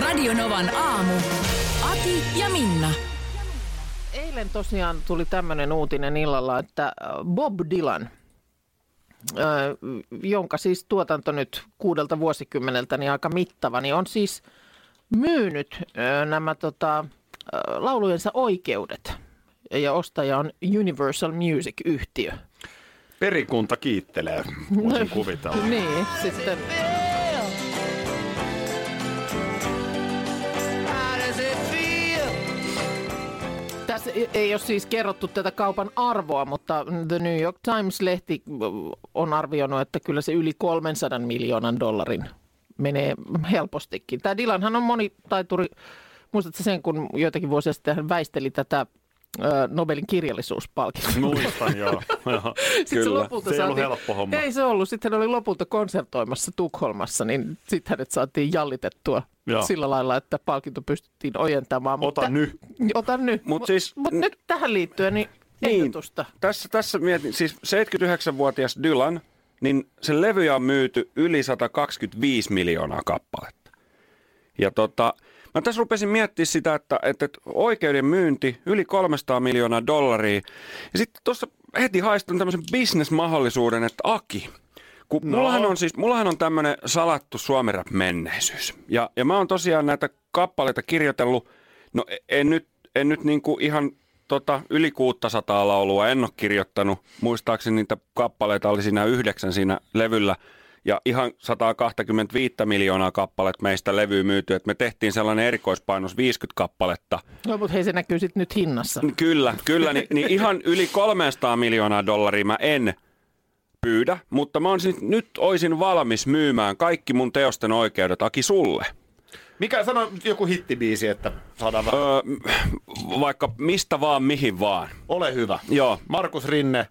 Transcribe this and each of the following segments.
Radionovan aamu. Ati ja Minna. Eilen tosiaan tuli tämmöinen uutinen illalla, että Bob Dylan, jonka siis tuotanto nyt kuudelta vuosikymmeneltä niin aika mittava, niin on siis myynyt nämä tota, laulujensa oikeudet. Ja ostaja on Universal Music-yhtiö. Perikunta kiittelee, voisin kuvitella. niin, sitten ei ole siis kerrottu tätä kaupan arvoa, mutta The New York Times-lehti on arvioinut, että kyllä se yli 300 miljoonan dollarin menee helpostikin. Tämä Dylanhan on monitaituri. Muistatko sen, kun joitakin vuosia sitten hän väisteli tätä Nobelin kirjallisuuspalkinto. Muistan, joo. joo Sitten se, lopulta se ei ollut saatiin, helppo homma. Ei se ollut. Sitten hän oli lopulta konsertoimassa Tukholmassa, niin sitten hänet saatiin jallitettua Joo. sillä lailla, että palkinto pystyttiin ojentamaan. Ota nyt. Ota nyt. Mut Mut siis- mut nyt tähän liittyen niin Niin. ehdotusta. Tässä, tässä mietin, siis 79-vuotias Dylan, niin sen levyjä on myyty yli 125 miljoonaa kappaletta. Ja tota, mä tässä rupesin miettimään sitä, että, että, että oikeuden myynti yli 300 miljoonaa dollaria. Ja sitten tuossa heti haistan tämmöisen bisnesmahdollisuuden, että Aki, kun no. mullahan on siis, mullahan on tämmöinen salattu suomirap menneisyys. Ja, ja mä oon tosiaan näitä kappaleita kirjoitellut, no en nyt, en nyt niinku ihan tota, yli 600 laulua en ole kirjoittanut. Muistaakseni niitä kappaleita oli siinä yhdeksän siinä levyllä. Ja ihan 125 miljoonaa kappaletta meistä levyy myyty. Et me tehtiin sellainen erikoispainos 50 kappaletta. No, mutta hei, se näkyy sitten nyt hinnassa. Kyllä, kyllä. Niin, niin ihan yli 300 miljoonaa dollaria mä en pyydä. Mutta mä olisin, nyt oisin valmis myymään kaikki mun teosten oikeudet Aki sulle. Mikä sano joku hittibiisi, että saadaan vähän. Öö, vaikka mistä vaan, mihin vaan. Ole hyvä. Joo. Markus Rinne,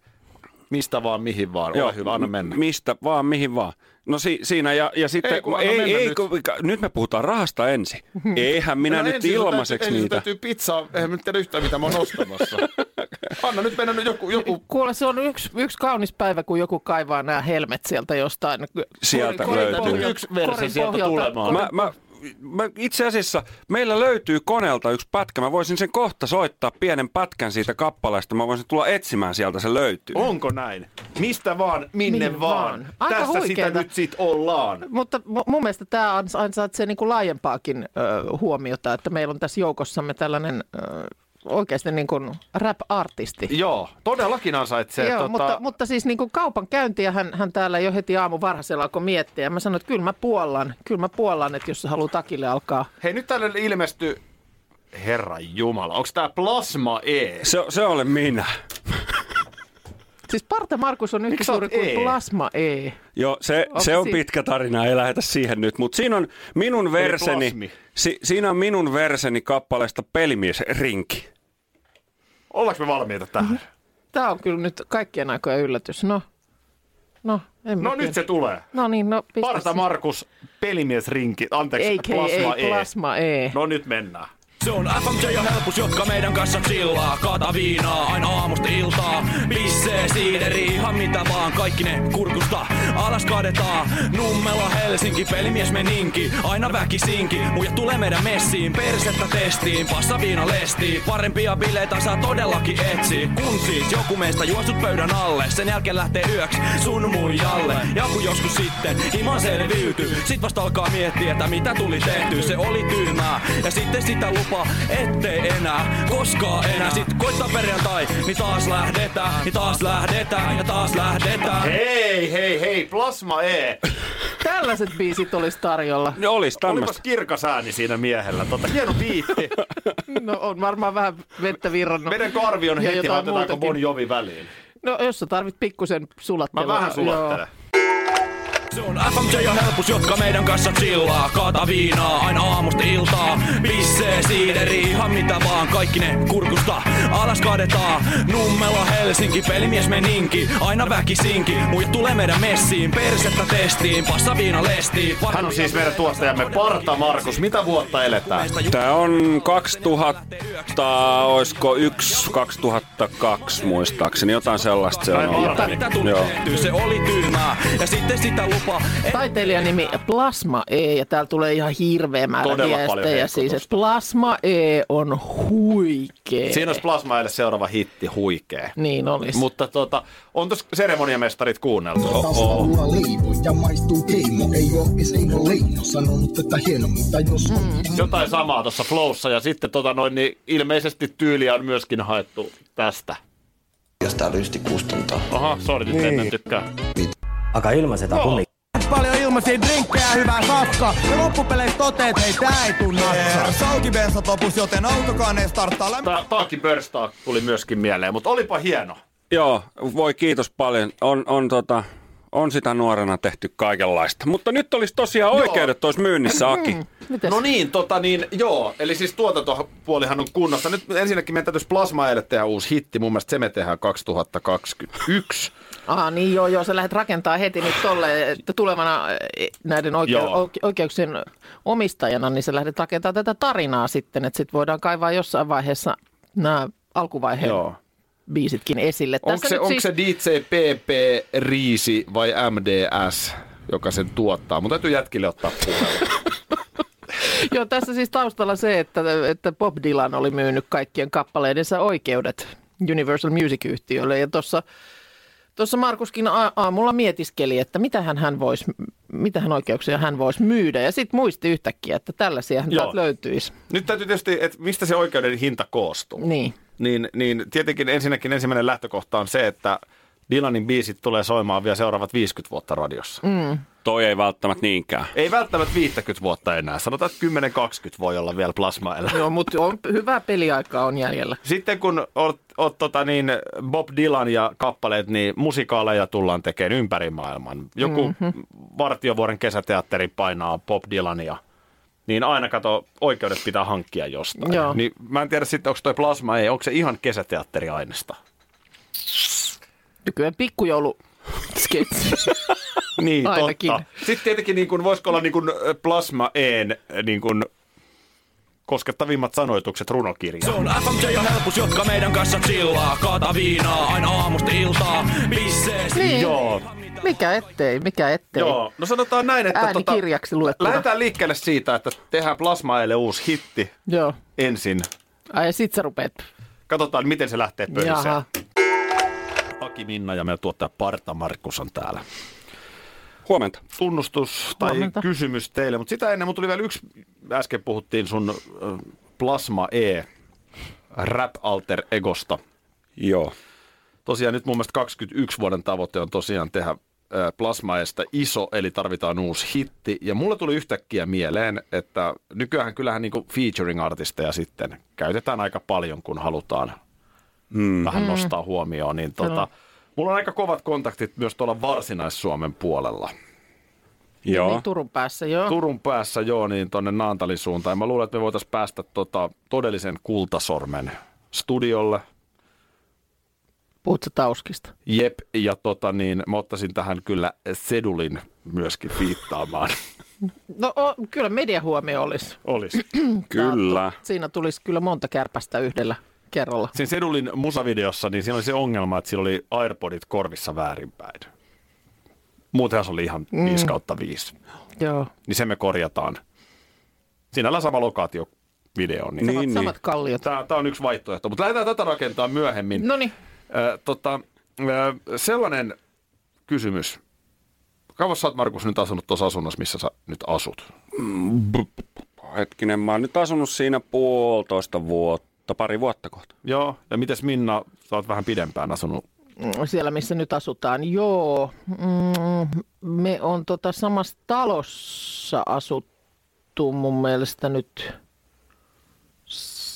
mistä vaan, mihin vaan. Ole Joo, hyvä, anna mennä. Mistä vaan, mihin vaan. No si- siinä ja, ja sitten, Ei, kun ei, ei, nyt. kun, nyt me puhutaan rahasta ensin. Eihän minä No nyt ensin ilmaiseksi täytyy, ensin niitä. täytyy pizzaa, eihän nyt tiedä yhtään mitä mä oon ostamassa. Anna nyt mennä nyt joku, joku Kuule, se on yksi, yksi kaunis päivä, kun joku kaivaa nämä helmet sieltä jostain. Sieltä korin löytyy. pohjalta- Yksi versio korin sieltä tulemaan. Mä, mä, mä, itse asiassa meillä löytyy koneelta yksi pätkä. Mä voisin sen kohta soittaa pienen pätkän siitä kappaleesta. Mä voisin tulla etsimään sieltä, se löytyy. Onko näin? Mistä vaan, minne Minne vaan. vaan. Aika Tässä sitä huikeeta. nyt sit ollaan. Mutta mu- mun mielestä tämä ansaitsee niin kuin laajempaakin ö, huomiota, että meillä on tässä joukossamme tällainen ö, oikeasti niin kuin rap-artisti. Joo, todellakin ansaitsee. Joo, tota... mutta, mutta siis niin kuin kaupan käyntiä hän, hän täällä jo heti aamu varhaisella alkoi miettiä. Ja mä sanoin, että kyllä mä puollan, kyllä mä puollan, että jos sä haluat takille alkaa. Hei, nyt täällä ilmestyy... Herra Jumala, onko tää Plasma E? Se, se olen minä. Siis Parta Markus on yhtä suuri kuin E? Plasma E. Joo, se, Onko se on siinä- pitkä tarina, ei lähetä siihen nyt. Mutta siinä on minun verseni, si, siinä on minun verseni kappaleesta Pelimiesrinki. Ollaanko me valmiita tähän? Tämä on kyllä nyt kaikkien aikojen yllätys. No, no, en No tiedä. nyt se tulee. No niin, no pistä Parta. Markus, pelimiesrinki, anteeksi, A.K.A. Plasma E. Plasma E. No nyt mennään. Se on FMJ ja helpus, jotka meidän kanssa chillaa. Kaata viinaa aina aamusta iltaa. Pissee, siideri, ihan mitä vaan. Kaikki ne kurkusta alas kaadetaan. Nummela, Helsinki, pelimies meninki. Aina väkisinki, muja tulee meidän messiin. Persettä testiin, passa viina lestiin. Parempia bileitä saa todellakin etsiä. Kun siis joku meistä juossut pöydän alle. Sen jälkeen lähtee yöksi sun muijalle. Ja kun joskus sitten himan selviytyy. Sit vasta alkaa miettiä, että mitä tuli tehty. Se oli tyhmää. Ja sitten sitä lupaa, ettei enää, koskaan enää. Sit koittaa perjantai, niin taas lähdetään, niin taas lähdetään ja taas lähdetään. Hei, hei, hei, Plasma E. Tällaiset biisit olisi tarjolla. Ne olisi Olipas tämmöistä. kirkas ääni siinä miehellä. Tota, hieno biitti. No on varmaan vähän vettä virrannut. Meidän karvi on heti, laitetaanko. Bon Jovi väliin. No jos sä tarvit pikkusen Mä sulattelua. vähän sulattelen. Se on FMJ ja helpus, jotka meidän kanssa chillaa. Kaata viinaa aina aamusta iltaa. Pissee, siideri, ihan mitä vaan. Kaikki ne kurkusta alas kaadetaan. Nummela, Helsinki, pelimies meninki. Aina väkisinki. Muut tulee meidän messiin. Persettä testiin, passa viina lestiin. Hän on siis meidän tuottajamme Parta Markus. Mitä vuotta eletään? Tämä on 2000, olisiko 1, 2002 muistaakseni, jotain sellaista se on ollut. tuli se oli tyhmää. Ja sitten sitä lupa. Taiteilijan nimi Plasma E, ja täällä tulee ihan hirveä määrä Todella viestejä. Siis, että. Plasma E on huikee. Siinä olisi Plasmaille seuraava hitti, huikee. Niin olisi. Mutta tota, on tuossa seremoniamestarit kuunneltu. Taustalla leivo ja maistuu keimo. Ei oo edes Eino Leino sanonut tätä hienommin. Tai jos on Jotain samaa tuossa flowssa ja sitten tota noin, niin ilmeisesti tyyliä on myöskin haettu tästä. jos tää lysti kustantaa. Aha, sori, nyt niin. en tykkää. Aika ilmaiset on kumminkin. Paljon ilmaisia drinkkejä, hyvää safkaa. Ja loppupeleissä toteet, hei tää ei tuu natsaa. Saukibensat lopus, joten autokaan ei starttaa lämmin. Tää Taaki Börstaa tuli myöskin mieleen, mutta olipa hieno. Joo, voi kiitos paljon. On, on, tota, on sitä nuorena tehty kaikenlaista. Mutta nyt olisi tosiaan oikeudet olisi myynnissä, Aki. Mites? No niin, tota niin, joo. Eli siis tuotantopuolihan on kunnossa. Nyt ensinnäkin meidän täytyisi Plasma tehdä uusi hitti. Mun mielestä se me tehdään 2021. Ah, niin joo, joo, sä lähdet rakentaa heti nyt tolle, että tulevana eh, näiden oike- oikeuksien omistajana, niin sä lähdet rakentaa tätä tarinaa sitten, että sit voidaan kaivaa jossain vaiheessa nämä alkuvaiheen Joo. Biisitkin esille. Onko Tässä se, onko se DJ PP Riisi vai MDS, joka sen tuottaa? Mun täytyy jätkille ottaa puhelu. Joo, tässä siis taustalla se, että, että Bob Dylan oli myynyt kaikkien kappaleidensa oikeudet Universal Music-yhtiölle. Ja tuossa Tuossa Markuskin a- aamulla mietiskeli, että mitä hän, hän vois, mitä hän oikeuksia hän voisi myydä. Ja sitten muisti yhtäkkiä, että tällaisia hän löytyisi. Nyt täytyy tietysti, että mistä se oikeuden hinta koostuu. Niin. Niin, niin tietenkin ensinnäkin ensimmäinen lähtökohta on se, että Dylanin biisit tulee soimaan vielä seuraavat 50 vuotta radiossa. Mm. Toi ei välttämättä niinkään. Ei välttämättä 50 vuotta enää. Sanotaan, että 10-20 voi olla vielä plasmailla. Joo, mutta on, hyvää peliaikaa on jäljellä. Sitten kun oot, oot tota niin, Bob Dylan ja kappaleet, niin musikaaleja tullaan tekemään ympäri maailman. Joku mm-hmm. Vartiovuoren kesäteatteri painaa Bob Dylania. Niin aina kato, oikeudet pitää hankkia jostain. Joo. Niin mä en tiedä sitten, onko toi plasma ei, onko se ihan kesäteatteriainesta? Nykyään pikkujoulu sketsi. Niin, Ainakin. totta. Sitten tietenkin niin kuin, voisiko olla niin kuin Plasma Een niin kuin koskettavimmat sanoitukset Se runokirjaan. on FMJ ja helpus, jotka meidän kanssa chillaa. Kaata viinaa aina aamusta iltaa. Pissee, niin. Joo, Mikä ettei, mikä ettei. joo. No sanotaan näin, että tota, Äänikirjaksi luettuna. lähdetään liikkeelle siitä, että tehdään Plasma Eelle uusi hitti Joo. ensin. Ai ja sit sä rupeat. Katsotaan, miten se lähtee pöliseen. Jaha. Aki Minna ja meidän tuottaja Parta Markus on täällä. Huomenta. Tunnustus tai Huomenta. kysymys teille, mutta sitä ennen mun tuli vielä yksi, äsken puhuttiin sun Plasma E rap alter egosta. Joo. Tosiaan nyt mun mielestä 21 vuoden tavoite on tosiaan tehdä Plasmaesta iso, eli tarvitaan uusi hitti. Ja mulle tuli yhtäkkiä mieleen, että nykyään kyllähän niinku featuring-artisteja sitten käytetään aika paljon, kun halutaan mm. vähän nostaa huomioon. Niin tota, mulla on aika kovat kontaktit myös tuolla Varsinais-Suomen puolella. Joo. Niin Turun päässä, joo. Turun päässä joo, niin tonne Naantalin suuntaan. Ja Mä luulen, että me voitaisiin päästä tota, todellisen kultasormen studiolle. Puhut sä Tauskista. Jep, ja tota, niin, mä ottaisin tähän kyllä Sedulin myöskin fiittaamaan. No o, kyllä mediahuomio olisi. Olisi. Kyllä. Siinä tulisi kyllä monta kärpästä yhdellä kerralla. Siinä Sedulin musavideossa, niin siinä oli se ongelma, että sillä oli Airpodit korvissa väärinpäin. Muutenhan se oli ihan 5 kautta 5. Joo. Niin se me korjataan. Siinällä sama lokaatio video. Niin. Samat, Niin, samat kalliot. Tämä, tämä on yksi vaihtoehto, mutta lähdetään tätä rakentaa myöhemmin. No niin. Ö, tota, ö, sellainen kysymys. Kauas sä oot, Markus, nyt asunut tuossa asunnossa, missä sä nyt asut? Hetkinen, mä oon nyt asunut siinä puolitoista vuotta, pari vuotta kohta. Joo. Ja mites Minna, sä oot vähän pidempään asunut? Siellä, missä nyt asutaan. Joo. Mm, me on tota samassa talossa asuttu mun mielestä nyt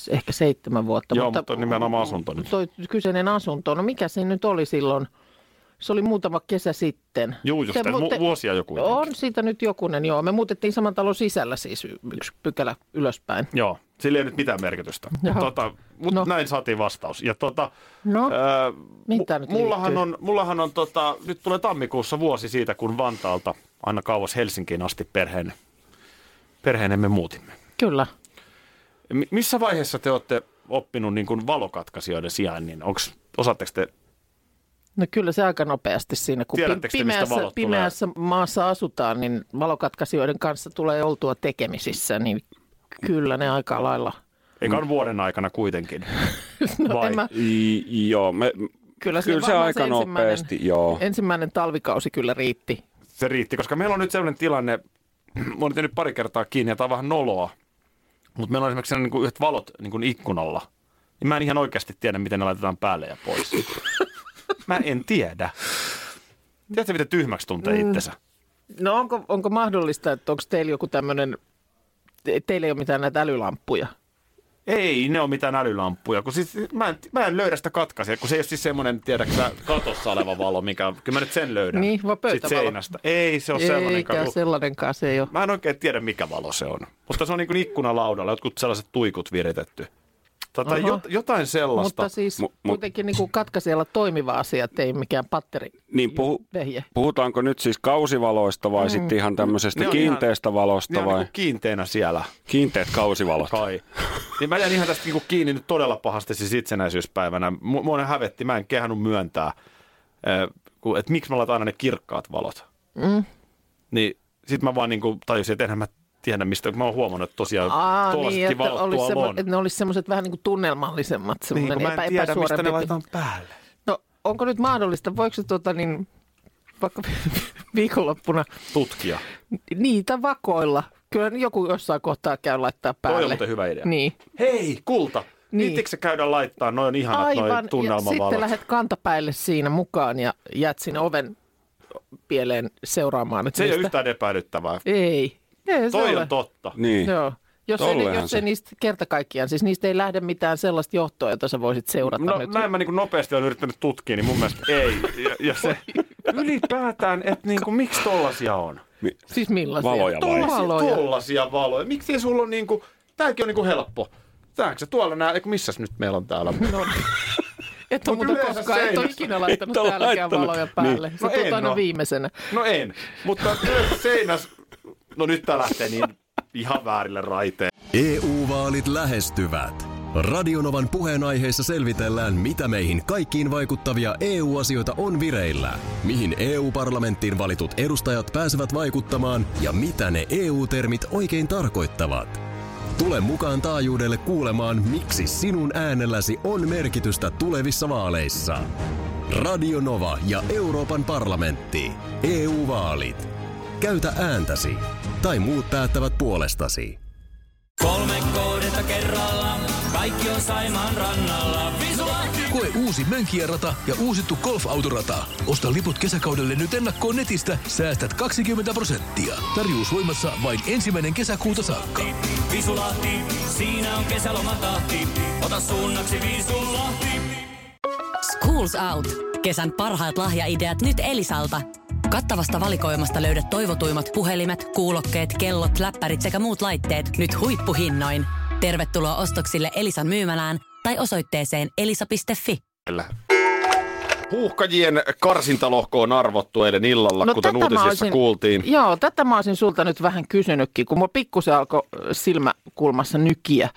ehkä seitsemän vuotta. Joo, mutta nimenomaan asunto nyt. Toi kyseinen asunto, no mikä se nyt oli silloin? Se oli muutama kesä sitten. Juu, just Se mu- muuten- vuosia joku. On siitä nyt jokunen, joo. Me muutettiin saman talon sisällä siis yksi pykälä ylöspäin. Joo, sillä ei nyt mitään merkitystä. Tota, mutta No. näin saatiin vastaus. Ja tota, No, ää, mihin tää nyt mullahan liittyy? on, mullahan on tota, nyt tulee tammikuussa vuosi siitä, kun Vantaalta aina kauas Helsinkiin asti perheen, perheenemme muutimme. Kyllä. Mi- missä vaiheessa te olette oppinut niin kuin valokatkaisijoiden sijainnin? Onks, osaatteko te No kyllä se aika nopeasti siinä, kun Tiedättekö pimeässä, pimeässä maassa asutaan, niin valokatkaisijoiden kanssa tulee oltua tekemisissä, niin kyllä ne aika lailla. ekan vuoden aikana kuitenkin? No, Vai? en mä, I, joo, me, kyllä, kyllä se aika ensimmäinen- nopeasti, joo. Ensimmäinen talvikausi kyllä riitti. Se riitti, koska meillä on nyt sellainen tilanne, mä olen tehnyt pari kertaa kiinni ja tämä on vähän noloa, mutta meillä on esimerkiksi niin kuin yhdet valot niin kuin ikkunalla. Niin mä en ihan oikeasti tiedä, miten ne laitetaan päälle ja pois. Mä en tiedä. Tiedätkö, miten tyhmäksi tuntee Mm. itsensä? No onko, onko mahdollista, että onko teillä joku tämmöinen, teillä ei ole mitään näitä älylamppuja? Ei ne ole mitään älylamppuja, kun siis mä en, mä en löydä sitä katkaisia, kun se ei ole siis semmoinen, tiedätkö sä, katossa oleva valo, mikä, kyllä mä nyt sen löydän. Niin, vaan pöytävalo. seinästä. Ei se ole sellainen. Eikä sellainenkaan se ei ole. Mä en oikein tiedä, mikä valo se on. Mutta se on niin kuin ikkunalaudalla, jotkut sellaiset tuikut viritetty. Tota, jotain sellaista. Mutta siis Mu- mu- kuitenkin niin katkaisijalla toimiva asia, että ei mikään patteri Niin puhu, vehje. puhutaanko nyt siis kausivaloista vai mm. sitten ihan tämmöisestä Ne kiinteästä ne valosta on vai niin kiinteenä siellä, kiinteät kausivalot? kai. Niin mä jäin ihan tästä niin kiinni nyt todella pahasti siis itsenäisyyspäivänä. Mu- Mua ne hävetti, mä en kehannut myöntää, eh, että miksi mä laitan aina ne kirkkaat valot. Mm. Niin sit mä vaan niin kuin tajusin, että enhän mä tiedä mistä, kun mä oon huomannut, että tosiaan Aa, tuollaisetkin niin, että, olisi semmo, on. että ne olisi semmoiset vähän niin kuin tunnelmallisemmat, Niin, semmoinen kun mä epä, en tiedä, mistä ne laitetaan päälle. No, onko nyt mahdollista, voiko se tuota niin, vaikka viikonloppuna Tutkia. niitä vakoilla? Kyllä joku jossain kohtaa käy laittaa päälle. Toi on muuten hyvä idea. Niin. Hei, kulta! Niin. Niin. Viittikö se käydä laittaa? Noin on ihanat Aivan, noin ja sitten lähdet kantapäille siinä mukaan ja jäät sinne oven pieleen seuraamaan. Että Se ei ole mistä- yhtään epäilyttävää. Ei. Ei se Toi ole. on totta. Niin. Joo. Jos ei, jos se. ei niistä kerta kaikkiaan, siis niistä ei lähde mitään sellaista johtoa, jota sä voisit seurata No nyt. näin mä niin nopeasti olen yrittänyt tutkia, niin mun mielestä ei. Ja, ja se ylipäätään, että niin kuin, miksi tollasia on? Mi- Siis millaisia? Valoja vai? Tollasia- Valoja. Tollasia valoja. Miksi ei sulla on niin kuin, tääkin on niin kuin helppo. Tääkö se tuolla nää, eikö missäs nyt meillä on täällä? No, et ole Mut muuten yleensä koskaan, et ole ikinä laittanut ole täälläkään valoja päälle. Niin. Se No tulet en aina oo. viimeisenä. No en, mutta seinässä, no nyt tää lähtee niin ihan väärille raiteille. EU-vaalit lähestyvät. Radionovan puheenaiheessa selvitellään, mitä meihin kaikkiin vaikuttavia EU-asioita on vireillä, mihin EU-parlamenttiin valitut edustajat pääsevät vaikuttamaan ja mitä ne EU-termit oikein tarkoittavat. Tule mukaan taajuudelle kuulemaan, miksi sinun äänelläsi on merkitystä tulevissa vaaleissa. Radio Nova ja Euroopan parlamentti. EU-vaalit. Käytä ääntäsi. Tai muut päättävät puolestasi. Kolme kohdetta kerralla, kaikki on Saimaan rannalla. Visulahti! Koe uusi Mönkijärata ja uusittu golfautorata. Osta liput kesäkaudelle nyt ennakkoon netistä. Säästät 20 prosenttia. Tarjous voimassa vain ensimmäinen kesäkuuta saakka. Visulahti, siinä on kesälomatahti. Ota suunnaksi Visulahti. Schools Out. Kesän parhaat lahjaideat nyt Elisalta. Kattavasta valikoimasta löydät toivotuimmat puhelimet, kuulokkeet, kellot, läppärit sekä muut laitteet nyt huippuhinnoin. Tervetuloa ostoksille Elisan myymälään tai osoitteeseen elisa.fi. Puuhkajien karsintalohko on arvottu eilen illalla, No kuten tätä mä uutisissa olisin- kuultiin. Joo, tätä mä olisin sulta nyt vähän kysynytkin, kun mua pikkusen alkoi silmäkulmassa nykiä.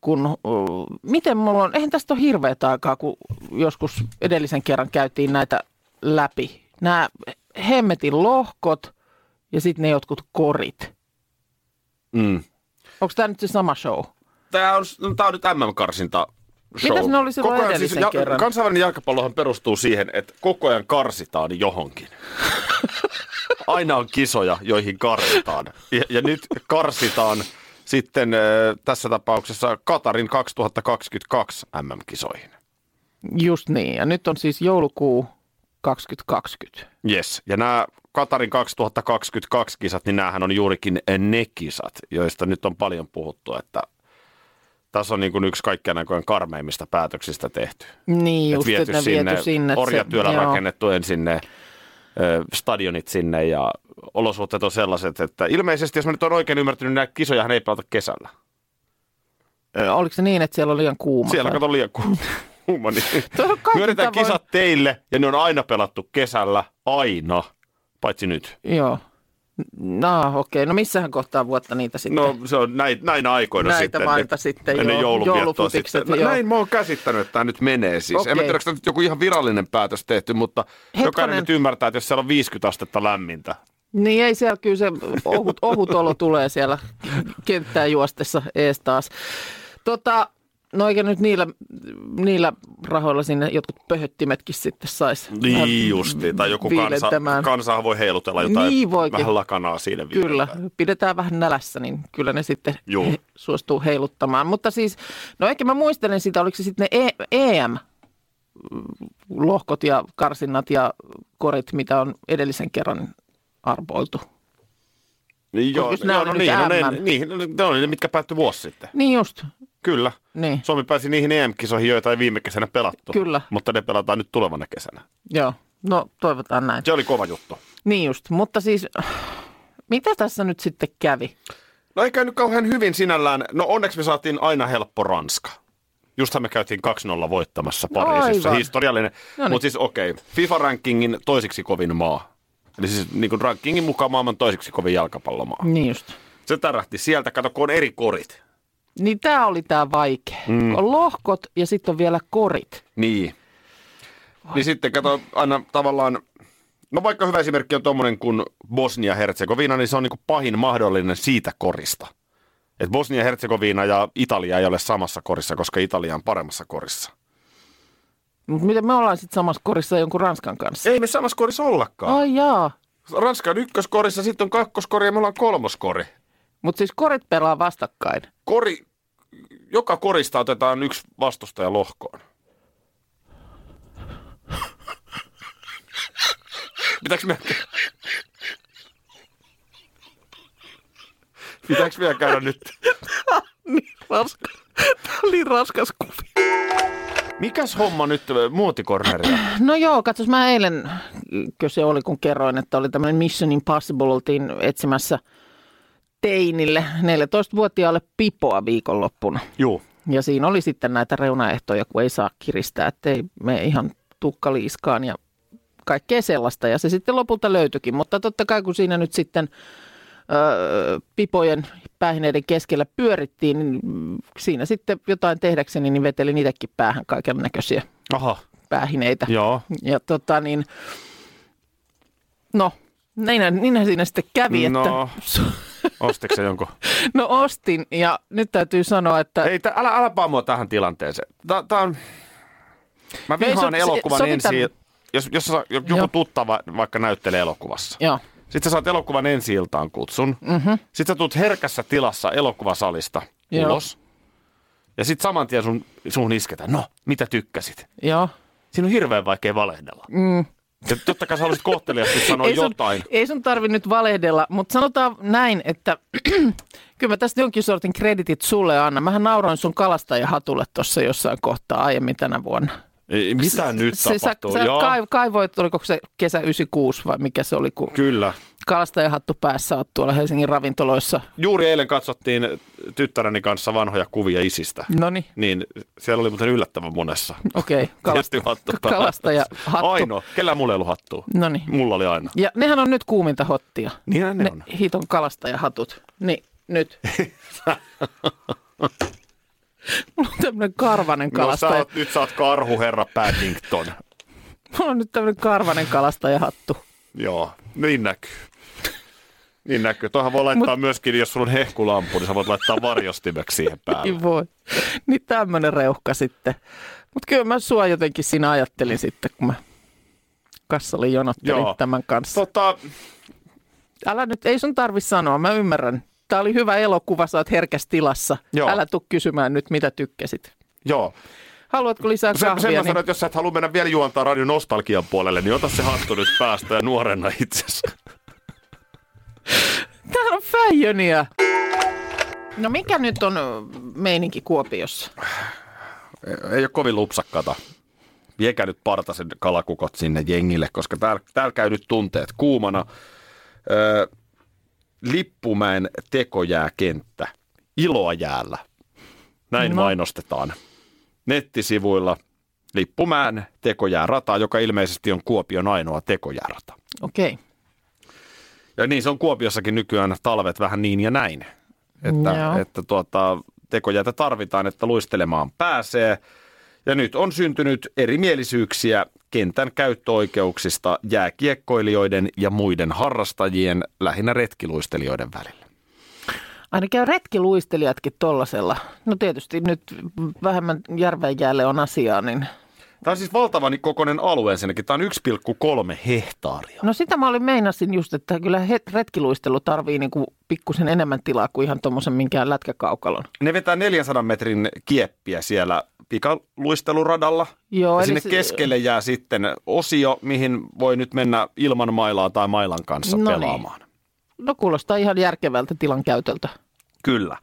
Kun, uh, miten mulla on, eihän tästä ole hirveätä aikaa, kun joskus edellisen kerran käytiin näitä läpi. Nämä hemmetin lohkot ja sitten ne jotkut korit. Mm. Onko tämä nyt se sama show? Tämä on, no, tää on nyt MM-karsinta show. Mitäs ne oli silloin Koko ajan edellisen ja, kerran? Kansainvälinen jalkapallohan perustuu siihen, että koko ajan karsitaan johonkin. Aina on kisoja, joihin karsitaan. Ja, ja nyt karsitaan sitten äh, tässä tapauksessa Katarin 2022 MM-kisoihin. Just niin, ja nyt on siis joulukuu 2020. Yes. Ja nämä Katarin 2022 kisat, niin näähän on juurikin ne kisat, joista nyt on paljon puhuttu, että tässä on niin kuin yksi kaikkien aikojen karmeimmista päätöksistä tehty. Niin, Et just, että ne viety sinne. se- orjatyöllä joo. rakennettu ensin ne stadionit sinne ja olosuhteet on sellaiset, että ilmeisesti, jos mä nyt olen oikein ymmärtänyt, näitä kisojahan ei pelata kesällä. Oliko se niin, että siellä on liian kuuma? Siellä kato liian kuuma. Niin. On kaikin Myönnetään tavoin- kisat teille ja ne on aina pelattu kesällä, aina, paitsi nyt. Joo. No okei, no missähän kohtaa vuotta niitä sitten? No se on näin, näinä aikoina Näitä sitten. vainta sitten, ennen joo. joulunviettoa Joulufutikset, sitten. Joo. näin mä oon käsittänyt, että tämä nyt menee siis. En mä Okei. tiedä, onko nyt joku ihan virallinen päätös tehty, mutta jokainen Hetkonen. nyt ymmärtää, että jos siellä on 50 astetta lämmintä, Niin ei siellä kyllä se ohut, ohut olo tulee siellä kenttää juostessa ees taas. Tota, no eikä nyt niillä, niillä rahoilla sinne jotkut pöhöttimetkin sitten saisi. Niin justi, tai joku kansa, viilentämään. kansa voi heilutella jotain Niin voikin. vähän lakanaa siinä Kyllä, vierellä. pidetään vähän nälässä, niin kyllä ne sitten Juu. he, suostuu heiluttamaan. Mutta siis, no ehkä mä muistelen sitä, oliko se sitten ne e- EM-lohkot ja karsinnat ja korit, mitä on edellisen kerran arvoiltu. Niin, joo, joo, no niin, no ne, niin, ne oli ne, mitkä päättyi vuosi sitten. Niin just, Kyllä. niin, Suomi pääsi niihin EM-kisoihin, joita ei viime kesänä pelattu. Kyllä. Mutta ne pelataan nyt tulevana kesänä. joo. No toivotaan näin. Se oli kova juttu. Niin just, mutta siis mitä tässä nyt sitten kävi? No ei käynyt kauhean hyvin sinällään. No onneksi me saatiin aina helppo Ranska. Justhan me käytiin 2-0 voittamassa Pariisissa. Historiallinen. No niin. Mutta siis okei, okay. FIFA-rankingin toisiksi kovin maa. Eli siis niin kuin rankingin mukaan maailman toisiksi kovin jalkapallomaa. Niin just. Se tärähti sieltä, kato kun on eri korit. Niin tämä oli tämä vaikea. Mm. On lohkot ja sitten on vielä korit. Niin. Niin sitten kato aina tavallaan, no vaikka hyvä esimerkki on tuommoinen kuin Bosnia-Herzegovina, niin se on niin kuin pahin mahdollinen siitä korista. Et Bosnia-Herzegovina ja Italia ei ole samassa korissa, koska Italia on paremmassa korissa. Mutta miten me ollaan sitten samassa korissa jonkun Ranskan kanssa? Ei me samassa korissa ollakaan. Ai jaa. Ranska on ykköskorissa, sitten on kakkoskori ja me ollaan kolmoskori. Mutta siis korit pelaa vastakkain. Kori, joka korista otetaan yksi vastustaja lohkoon. Pitääkö me... Pitääkö vielä käydä nyt? Niin raska. Tämä oli raskas kuvi. Mikäs homma nyt muotikorneria? No joo, katsos mä eilen, kun se oli, kun kerroin, että oli tämmöinen Mission Impossible, oltiin etsimässä teinille 14-vuotiaalle pipoa viikonloppuna. Juu. Ja siinä oli sitten näitä reunaehtoja, kun ei saa kiristää, ettei me ihan tukkaliiskaan ja kaikkea sellaista. Ja se sitten lopulta löytyikin, mutta totta kai kun siinä nyt sitten öö, pipojen päähineiden keskellä pyörittiin, niin siinä sitten jotain tehdäkseni, niin vetelin itsekin päähän kaiken näköisiä päähineitä. joo. Ja tota niin, no, niinhän, niinhän siinä sitten kävi, No. että Ostitko se jonkun? no ostin ja nyt täytyy sanoa, että Ei, tä, älä, älä paa mua tähän tilanteeseen. Tää, tää on... Mä No ei vihaan so- elokuvan sovitaan- ensi... Jos, jos sä- joku Joo. tuttava vaikka näyttelee elokuvassa. joo, Sitten sä saat elokuvan ensi iltaan kutsun. mhm, Sitten sä tulet herkässä tilassa elokuvasalista Joo. ulos. Ja sitten saman tien sun, sun isketään, no, mitä tykkäsit? joo. Siinä on hirveän vaikea valehdella. Mm. Ja totta kai sä haluaisit kohteliaasti sanoa ei sun, jotain. Ei sun tarvi nyt valehdella, mutta sanotaan näin, että kyllä mä tästä jonkin sortin kreditit sulle anna. Mähän nauroin sun kalastajahatulle tuossa jossain kohtaa aiemmin tänä vuonna. Ei, mitä nyt se, tapahtuu? Sä, sä Joo, kai, kaivoit, oliko se kesä 96 vai mikä se oli, kun kyllä. kalastajahattu päässä oot tuolla Helsingin ravintoloissa. Juuri eilen katsottiin tyttäreni kanssa vanhoja kuvia isistä. No niin, siellä oli muuten yllättävän monessa. okei. Okay. Tietysti hattu päällä. kalastajahattu. Ainoa. Kellä mulla ei ollut hattua? No niin. Mulla oli aina. Ja nehän on nyt kuuminta hottia. Niinhän ne, Ne on. hiton kalastajahatut. Niin, nyt. Mulla on tämmöinen karvanen No sä kalastaja. oot, nyt sä oot karhuherra Paddington. Mulla on nyt tämmöinen karvanen kalastajahattu. Joo, niin näkyy. Niin näkyy. Tuohan voi laittaa Mut- myöskin, jos sulla on hehkulampu, niin sä voit laittaa varjostimeksi siihen päälle. Ei voi. Niin tämmöinen reuhka sitten. Mutta kyllä mä sua jotenkin siinä ajattelin sitten, kun mä kassalle jonottelin Joo. tämän kanssa. Tota, Älä nyt, ei sun tarvi sanoa, mä ymmärrän. Tämä oli hyvä elokuva, sä oot herkässä tilassa. Joo. Älä tuu kysymään nyt, mitä tykkäsit. joo. Haluatko lisää Se, sen kahvia? mä Niin... sanoin, että jos sä et halua mennä vielä juontaa radion nostalgian puolelle, niin ota se hattu nyt päästä ja nuorenna itsesi. Tää on fäijöniä. No mikä nyt on meininki Kuopiossa? Ei ole kovin lupsakkata. Viekää nyt partasen kalakukot sinne jengille, koska täällä, täällä käy nyt tunteet kuumana. Öö, Lippumäen tekojääkenttä. Iloa jäällä. Näin no. mainostetaan. Nettisivuilla Lippumäen tekojäärata, joka ilmeisesti on Kuopion ainoa tekojäärata. Okei. Okay. Ja niin se on Kuopiossakin nykyään talvet vähän niin ja näin. Että, Joo. että tuota, tekojäätä tarvitaan, että luistelemaan pääsee. Ja nyt on syntynyt erimielisyyksiä kentän käyttöoikeuksista jääkiekkoilijoiden ja muiden harrastajien, lähinnä retkiluistelijoiden välillä. Aina käy retkiluistelijatkin tollasella. No tietysti nyt vähemmän järven jäälle on asiaa, niin... Tämä on siis valtavan kokoinen alue ensinnäkin. Tämä on 1,3 hehtaaria. No sitä mä olin meinasin just, että kyllä retkiluistelu tarvii niinku pikkusen enemmän tilaa kuin ihan tuommoisen minkään lätkäkaukalon. Ne vetää 400 metrin kieppiä siellä pikaluisteluradalla. Joo, ja sinne se- keskelle jää sitten osio, mihin voi nyt mennä ilman mailaa tai mailan kanssa No niin. pelaamaan. No kuulostaa ihan järkevältä tilan käytöltä. Kyllä.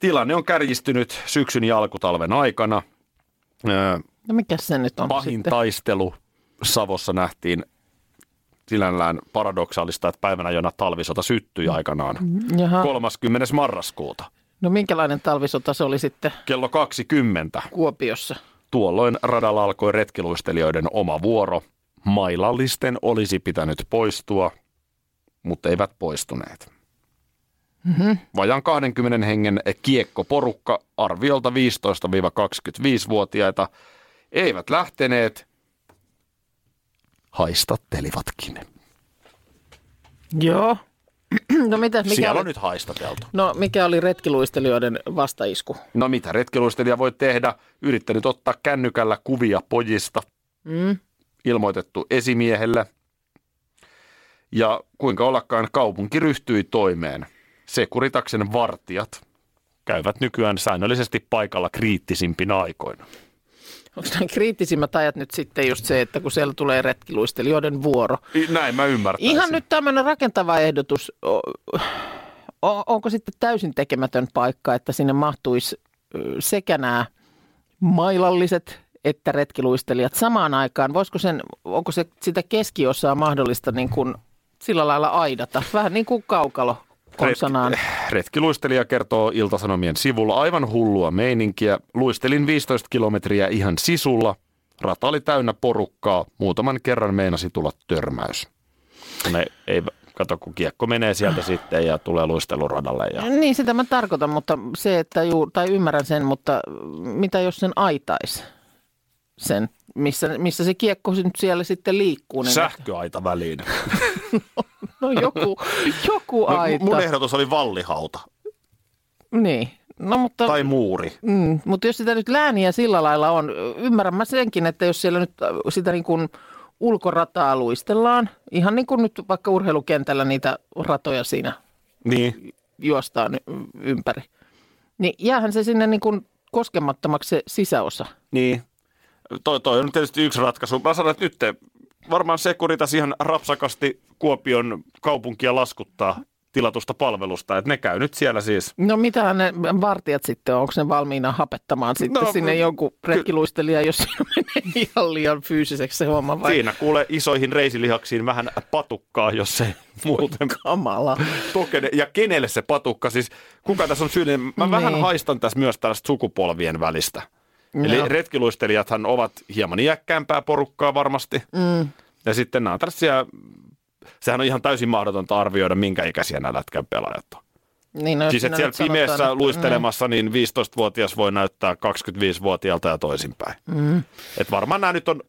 Tilanne on kärjistynyt syksyn ja alkutalven aikana. Öö, No mikä se nyt on Pahin sitten? taistelu Savossa nähtiin sinällään paradoksaalista, että päivänä, jona talvisota syttyi aikanaan. Jaha. 30. marraskuuta. No minkälainen talvisota se oli sitten Kello 20. Kuopiossa? Tuolloin radalla alkoi retkiluistelijoiden oma vuoro. Mailallisten olisi pitänyt poistua, mutta eivät poistuneet. Mm-hmm. Vajan 20 hengen kiekkoporukka arviolta 15-25-vuotiaita eivät lähteneet, haistattelivatkin. Joo. No mitä, mikä Siellä oli, on nyt haistateltu. no mikä oli retkiluistelijoiden vastaisku? No mitä retkiluistelija voi tehdä? Yrittänyt ottaa kännykällä kuvia pojista, Mm. ilmoitettu esimiehelle. Ja kuinka ollakaan kaupunki ryhtyi toimeen. Sekuritaksen vartijat käyvät nykyään säännöllisesti paikalla kriittisimpinä aikoina. Onko nämä kriittisimmät ajat nyt sitten just se, että kun siellä tulee retkiluistelijoiden vuoro? Näin mä ymmärtäisin. Ihan nyt tämmöinen rakentava ehdotus. Onko sitten täysin tekemätön paikka, että sinne mahtuisi sekä nämä mailalliset että retkiluistelijat samaan aikaan? Voisiko sen, onko se sitä keskiosaa mahdollista niin kuin sillä lailla aidata? Vähän niin kuin kaukalo konsanaan. Retkiluistelija kertoo Iltasanomien sivulla aivan hullua meininkiä. Luistelin 15 kilometriä ihan sisulla. Rata oli täynnä porukkaa. Muutaman kerran meinasi tulla törmäys. Ne ei, kato kun kiekko menee sieltä sitten ja tulee luisteluradalle. Ja... Niin, sitä mä tarkoitan, mutta se, että juu, tai ymmärrän sen, mutta mitä jos sen aitais? Sen, missä, missä se kiekko nyt siellä sitten liikkuu. Niin Sähköaita väliin. No joku, joku No, aita. mun ehdotus oli vallihauta Niin, no mutta, tai muuri. mm, mutta jos sitä nyt lääniä sillä lailla on, ymmärrän mä senkin, että jos siellä nyt äh, sitä niin kuin ulkorataa luistellaan, ihan niin kuin nyt vaikka urheilukentällä niitä ratoja siinä Niin. juostaan ympäri, niin jäähän se sinne niin kuin koskemattomaksi se sisäosa. Niin. Toi, toi on tietysti yksi ratkaisu. Mä sanon, että nyt te varmaan Sekuritas ihan rapsakasti Kuopion kaupunkia laskuttaa tilatusta palvelusta. Että ne käy nyt siellä siis. No mitä ne vartijat sitten on? Onko ne valmiina hapettamaan sitten No, sinne ky- jonkun retkiluistelija, jos siinä menee ihan liian fyysiseksi se homma vai? Siinä kuule isoihin reisilihaksiin vähän patukkaa, jos se muuten Kamala. tokene. Ja kenelle se patukka? Siis kuka tässä on syyllinen? Mä Niin. vähän haistan tässä myös tällaista sukupolvien välistä. Eli Joo. retkiluistelijathan ovat hieman iäkkäämpää porukkaa varmasti. Mm. Ja sitten nämä on tällaisia, sehän on ihan täysin mahdotonta arvioida, minkä ikäisiä nämä lätkän pelaajat on. Niin, no, siis että nyt siellä pimeässä sanotaan, luistelemassa, niin 15-vuotias voi näyttää 25-vuotiaalta ja toisinpäin. Mm. Et varmaan nämä nyt on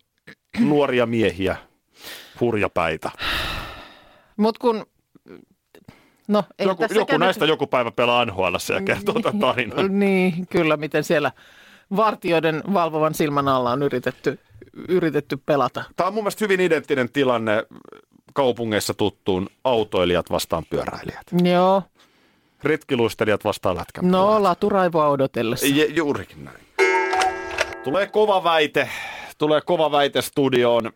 nuoria miehiä, hurjapäitä. Mutta kun, no ei Joku, joku näistä joku päivä pelaa NHL ja kertoo tämän tarinan. Niin, kyllä, miten siellä vartijoiden valvovan silmän alla on yritetty, yritetty pelata. Tämä on mun mielestä hyvin identtinen tilanne kaupungeissa tuttuun autoilijat vastaan pyöräilijät. Joo, Retkiluistelijat vastaan lätkän no laturaivoa odotellessa. Je, juurikin näin. Tulee kova väite, tulee kova väite studioon.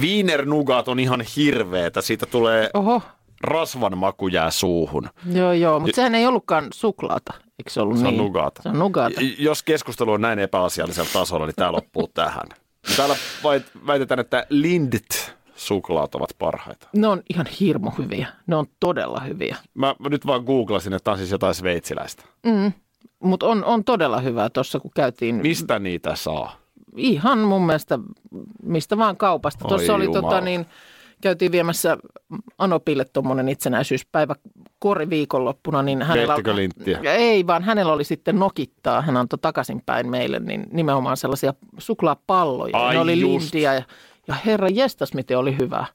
Wiener Nugat on ihan hirveetä. Siitä tulee Oho, rasvan maku jää suuhun. Joo, joo, mutta sehän ei ollutkaan suklaata, eikö se ollut Se on niin? nugaata. Se on nugaata. J- Jos keskustelu on näin epäasiallisella tasolla, niin tämä loppuu tähän. Täällä väitetään, että Lindt suklaat ovat parhaita. Ne on ihan hirmu hyviä. Ne on todella hyviä. Mä nyt vaan googlasin, että tämä on siis jotain sveitsiläistä. Mm. Mutta on, on todella hyvää tuossa, kun käytiin Mistä niitä saa? ihan mun mielestä mistä vaan kaupasta. Tuossa oli jumala. tota, niin, käytiin viemässä Anopille tuommoinen itsenäisyyspäivä kori viikonloppuna. Niin hänellä, Veittekö linttiä? Ei, vaan hänellä oli sitten nokittaa. Hän antoi takaisinpäin meille niin nimenomaan sellaisia suklaapalloja. Ai ne oli just. lintiä ja, ja herra jestas, miten oli hyvä.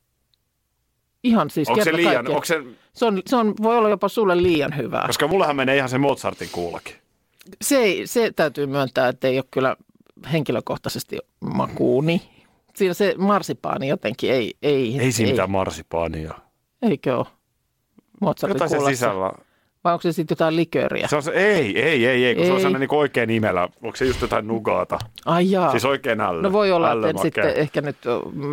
Ihan siis Onko se liian, onko se, Se, on, se on, voi olla jopa sulle liian hyvää. koska mullahan menee ihan se Mozartin kuullakin. Se, ei- se täytyy myöntää, että ei ole kyllä henkilökohtaisesti makuuni. Siinä se marsipaani jotenkin ei... Ei, Ei siinä mitään marsipaania. Eikö ole? Mozartin Jotain se kuulassa. sisällä. Vai onko se sitten jotain likööriä? Se on se, ei, ei, ei, ei, kun se on Ei. sellainen niin oikein nimellä. Onko se just jotain nugaata? Ai jaa. Siis oikein ällö. No voi olla, että sitten ehkä nyt,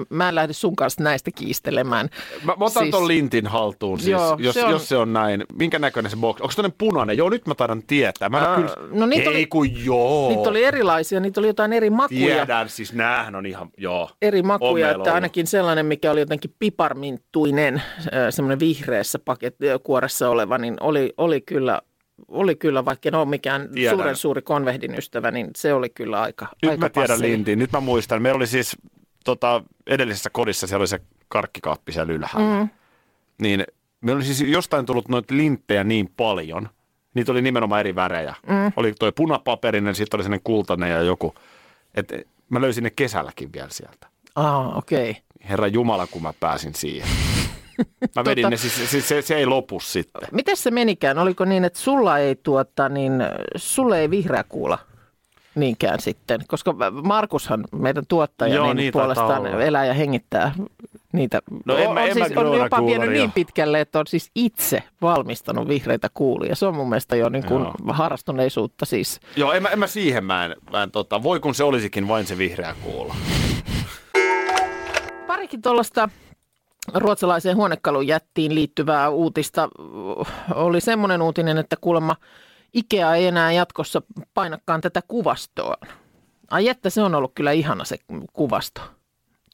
mä en lähde sun kanssa näistä kiistelemään. Mä, mä otan Siis- ton lintin haltuun siis, Joo, jos, se on- jos se on näin. Minkä näköinen se box? Onko toinen punainen? Joo, nyt mä taidan tietää. Mä ole kyllä... no niitä ei oli- kun joo. Niitä oli erilaisia, niitä oli jotain eri makuja. Tiedän, siis näähän on ihan, joo. eri On makuja, meillä että ollut. ainakin sellainen, mikä oli jotenkin piparminttuinen, äh, semmoinen vihreässä paket, äh, kuoressa oleva, niin oli, oli kyllä, oli kyllä, vaikka en ole mikään Tiedän. suuren suuri konvehdin ystävä, niin se oli kyllä aika Nyt aika mä tiedän passeli. lintin. Nyt mä muistan. Meillä oli siis tota, edellisessä kodissa, siellä oli se karkkikaappi siellä ylhäällä. Mm. Niin meillä oli siis jostain tullut noita linttejä niin paljon. Niitä oli nimenomaan eri värejä. Mm. Oli toi punapaperinen, sitten oli sellainen kultainen ja joku. Et mä löysin ne kesälläkin vielä sieltä. Ah, okei. Okay. Herra Jumala, kun mä pääsin siihen. Mä vedin Tota- ne, siis, siis se, se ei lopu sitten. Miten se menikään? Oliko niin, että sulla ei, tuota, niin, sulle ei vihreä kuula niinkään sitten? Koska Markushan, meidän tuottaja, Joo, niin niin puolestaan olla. elää ja hengittää niitä. No en on, on, en siis, on kyllä jopa kuuloria. vienyt niin pitkälle, että on siis itse valmistanut vihreitä kuulia. Se on mun mielestä jo niin kuin Joo. harrastuneisuutta siis. Joo, en mä, en mä siihen mä en, mä en tota, voi kun se olisikin vain se vihreä kuula. Parikin tuollaista ruotsalaiseen huonekalujättiin liittyvää uutista oli semmoinen uutinen, että kuulemma Ikea ei enää jatkossa painakaan tätä kuvastoa. Ai että se on ollut kyllä ihana se kuvasto.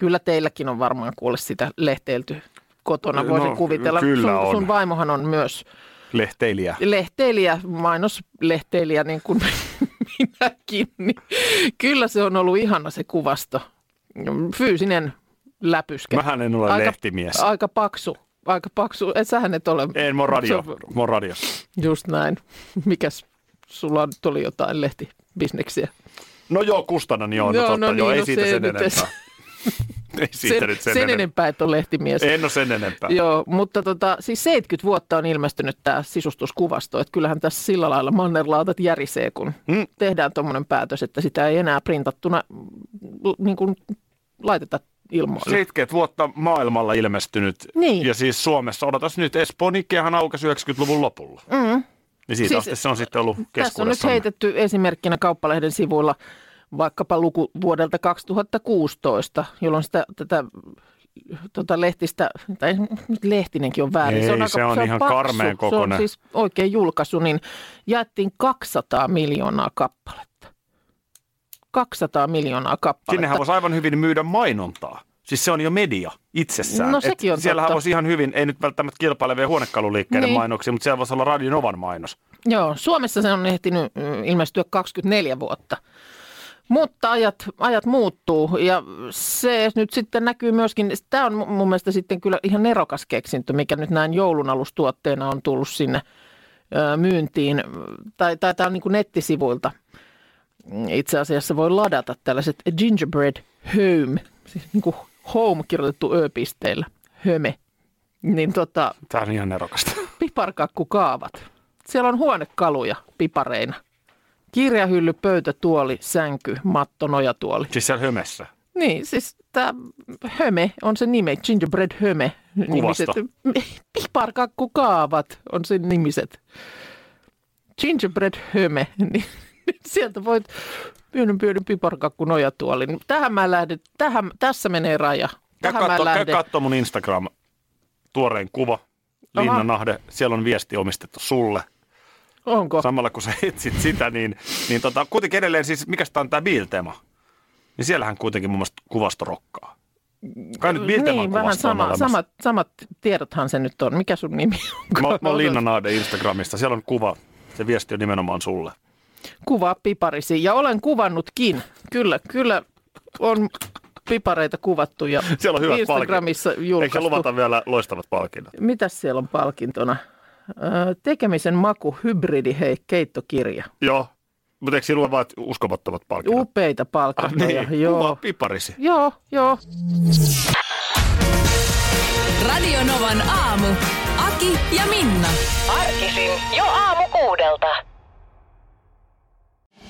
Kyllä teilläkin on varmaan kuule sitä lehteilty kotona, voisin No, kuvitella. kyllä sun, on. sun vaimohan on myös Lehteilijä. lehteilijä, mainoslehteilijä niin kuin minäkin. Niin kyllä se on ollut ihana se kuvasto. Fyysinen läpyskä. Mähän en ole lehtimies. Aika paksu. Aika paksu. Et sähän et ole. En, mä oon radio. Mä oon radiossa. Just näin. Mikäs sulla nyt oli jotain lehtibisneksiä? No joo, kustannan joo, no, Joo, totta, no joo, niin, ei no siitä se sen enempää. ei siitä sen, nyt sen, sen enempää. enempää, että on lehtimies. En ole sen enempää. Joo, mutta tota, siis 70 vuotta on ilmestynyt tämä sisustuskuvasto, että kyllähän tässä sillä lailla mannerlaatat järisee, kun Mm. tehdään tuommoinen päätös, että sitä ei enää printattuna l- niin kuin laiteta ilmoille. 70 vuotta maailmalla ilmestynyt. Niin. Ja siis Suomessa, odotas nyt, Espoon Ikeahan aukasi 90-luvun lopulla. Mm. Niin siitä Siis- se on sitten ollut Tässä on nyt heitetty esimerkkinä kauppalehden sivuilla vaikkapa luku vuodelta 2016, jolloin sitä, tätä tota lehtistä, tai lehtinenkin on väärin. Ei, se on ihan karmeen Se on kokoinen. siis oikein julkaisu, niin jaettiin 200 miljoonaa kappaletta. 200 miljoonaa kappaletta. Sinnehän voisi aivan hyvin myydä mainontaa. Siis se on jo media itsessään. No sekin on Siellähän totta. voisi ihan hyvin, ei nyt välttämättä kilpailevia huonekaluliikkeiden Niin. mainoksia, mutta siellä voisi olla Radio Novan mainos. Joo, Suomessa se on ehtinyt mm, ilmestyä 24 vuotta. Mutta ajat, ajat muuttuu ja se nyt sitten näkyy myöskin, tämä on mu- mun mielestä sitten kyllä ihan nerokas keksintö, mikä nyt näin joulunalustuotteena on tullut sinne myyntiin, tai, tai tämä on niin kuin nettisivuilta. Itse asiassa voi ladata tällaiset gingerbread home, siis niin kuin home kirjoitettu ö-pisteillä, höme. Niin tota, Tämä on ihan nerokasta. piparkakkukaavat. Siellä on huonekaluja pipareina. Kirjahylly, pöytä, tuoli, sänky, matto, nojatuoli. Siis siellä hömessä. Niin, siis tämä höme on se nime, gingerbread höme. Nimiset, piparkakkukaavat on sen nimiset. Gingerbread höme, niin sieltä voit pienen pienen piparkakku nojatuoli. Tähän mä lähden, tähän, tässä menee raja. Käy Tähän mä katso, käy lähden. katso mun Instagram tuoreen kuva. Linnanahde, siellä on viesti omistettu sulle. Onko? Samalla kun sä etsit sitä, niin, niin tota, kuitenkin edelleen siis, mikä on tämä Biltema? Niin siellähän kuitenkin mun mielestä kuvasto rokkaa. Kai nyt Bilteman niin, vähän kuvasto on sama, samat, samat tiedothan se nyt on. Mikä sun nimi on? Mä, mä oon Linnanahde Instagramista, siellä on kuva. Se viesti on nimenomaan sulle. Kuvaa piparisi. Ja olen kuvannutkin. Kyllä, kyllä on pipareita kuvattu ja Siellä on hyvät Instagramissa palkinnot. Eikö julkaistu. se luvata vielä loistavat palkinnot? Mitäs siellä on palkintona? Tekemisen maku, hybridi, hei, keittokirja. Joo, mutta eikö siinä vaan uskomattomat palkinnot? Upeita palkintoja, niin, joo. kuvaa piparisi. Joo, joo. Radio Novan aamu. Aki ja Minna. Arkisin jo aamu kuudelta.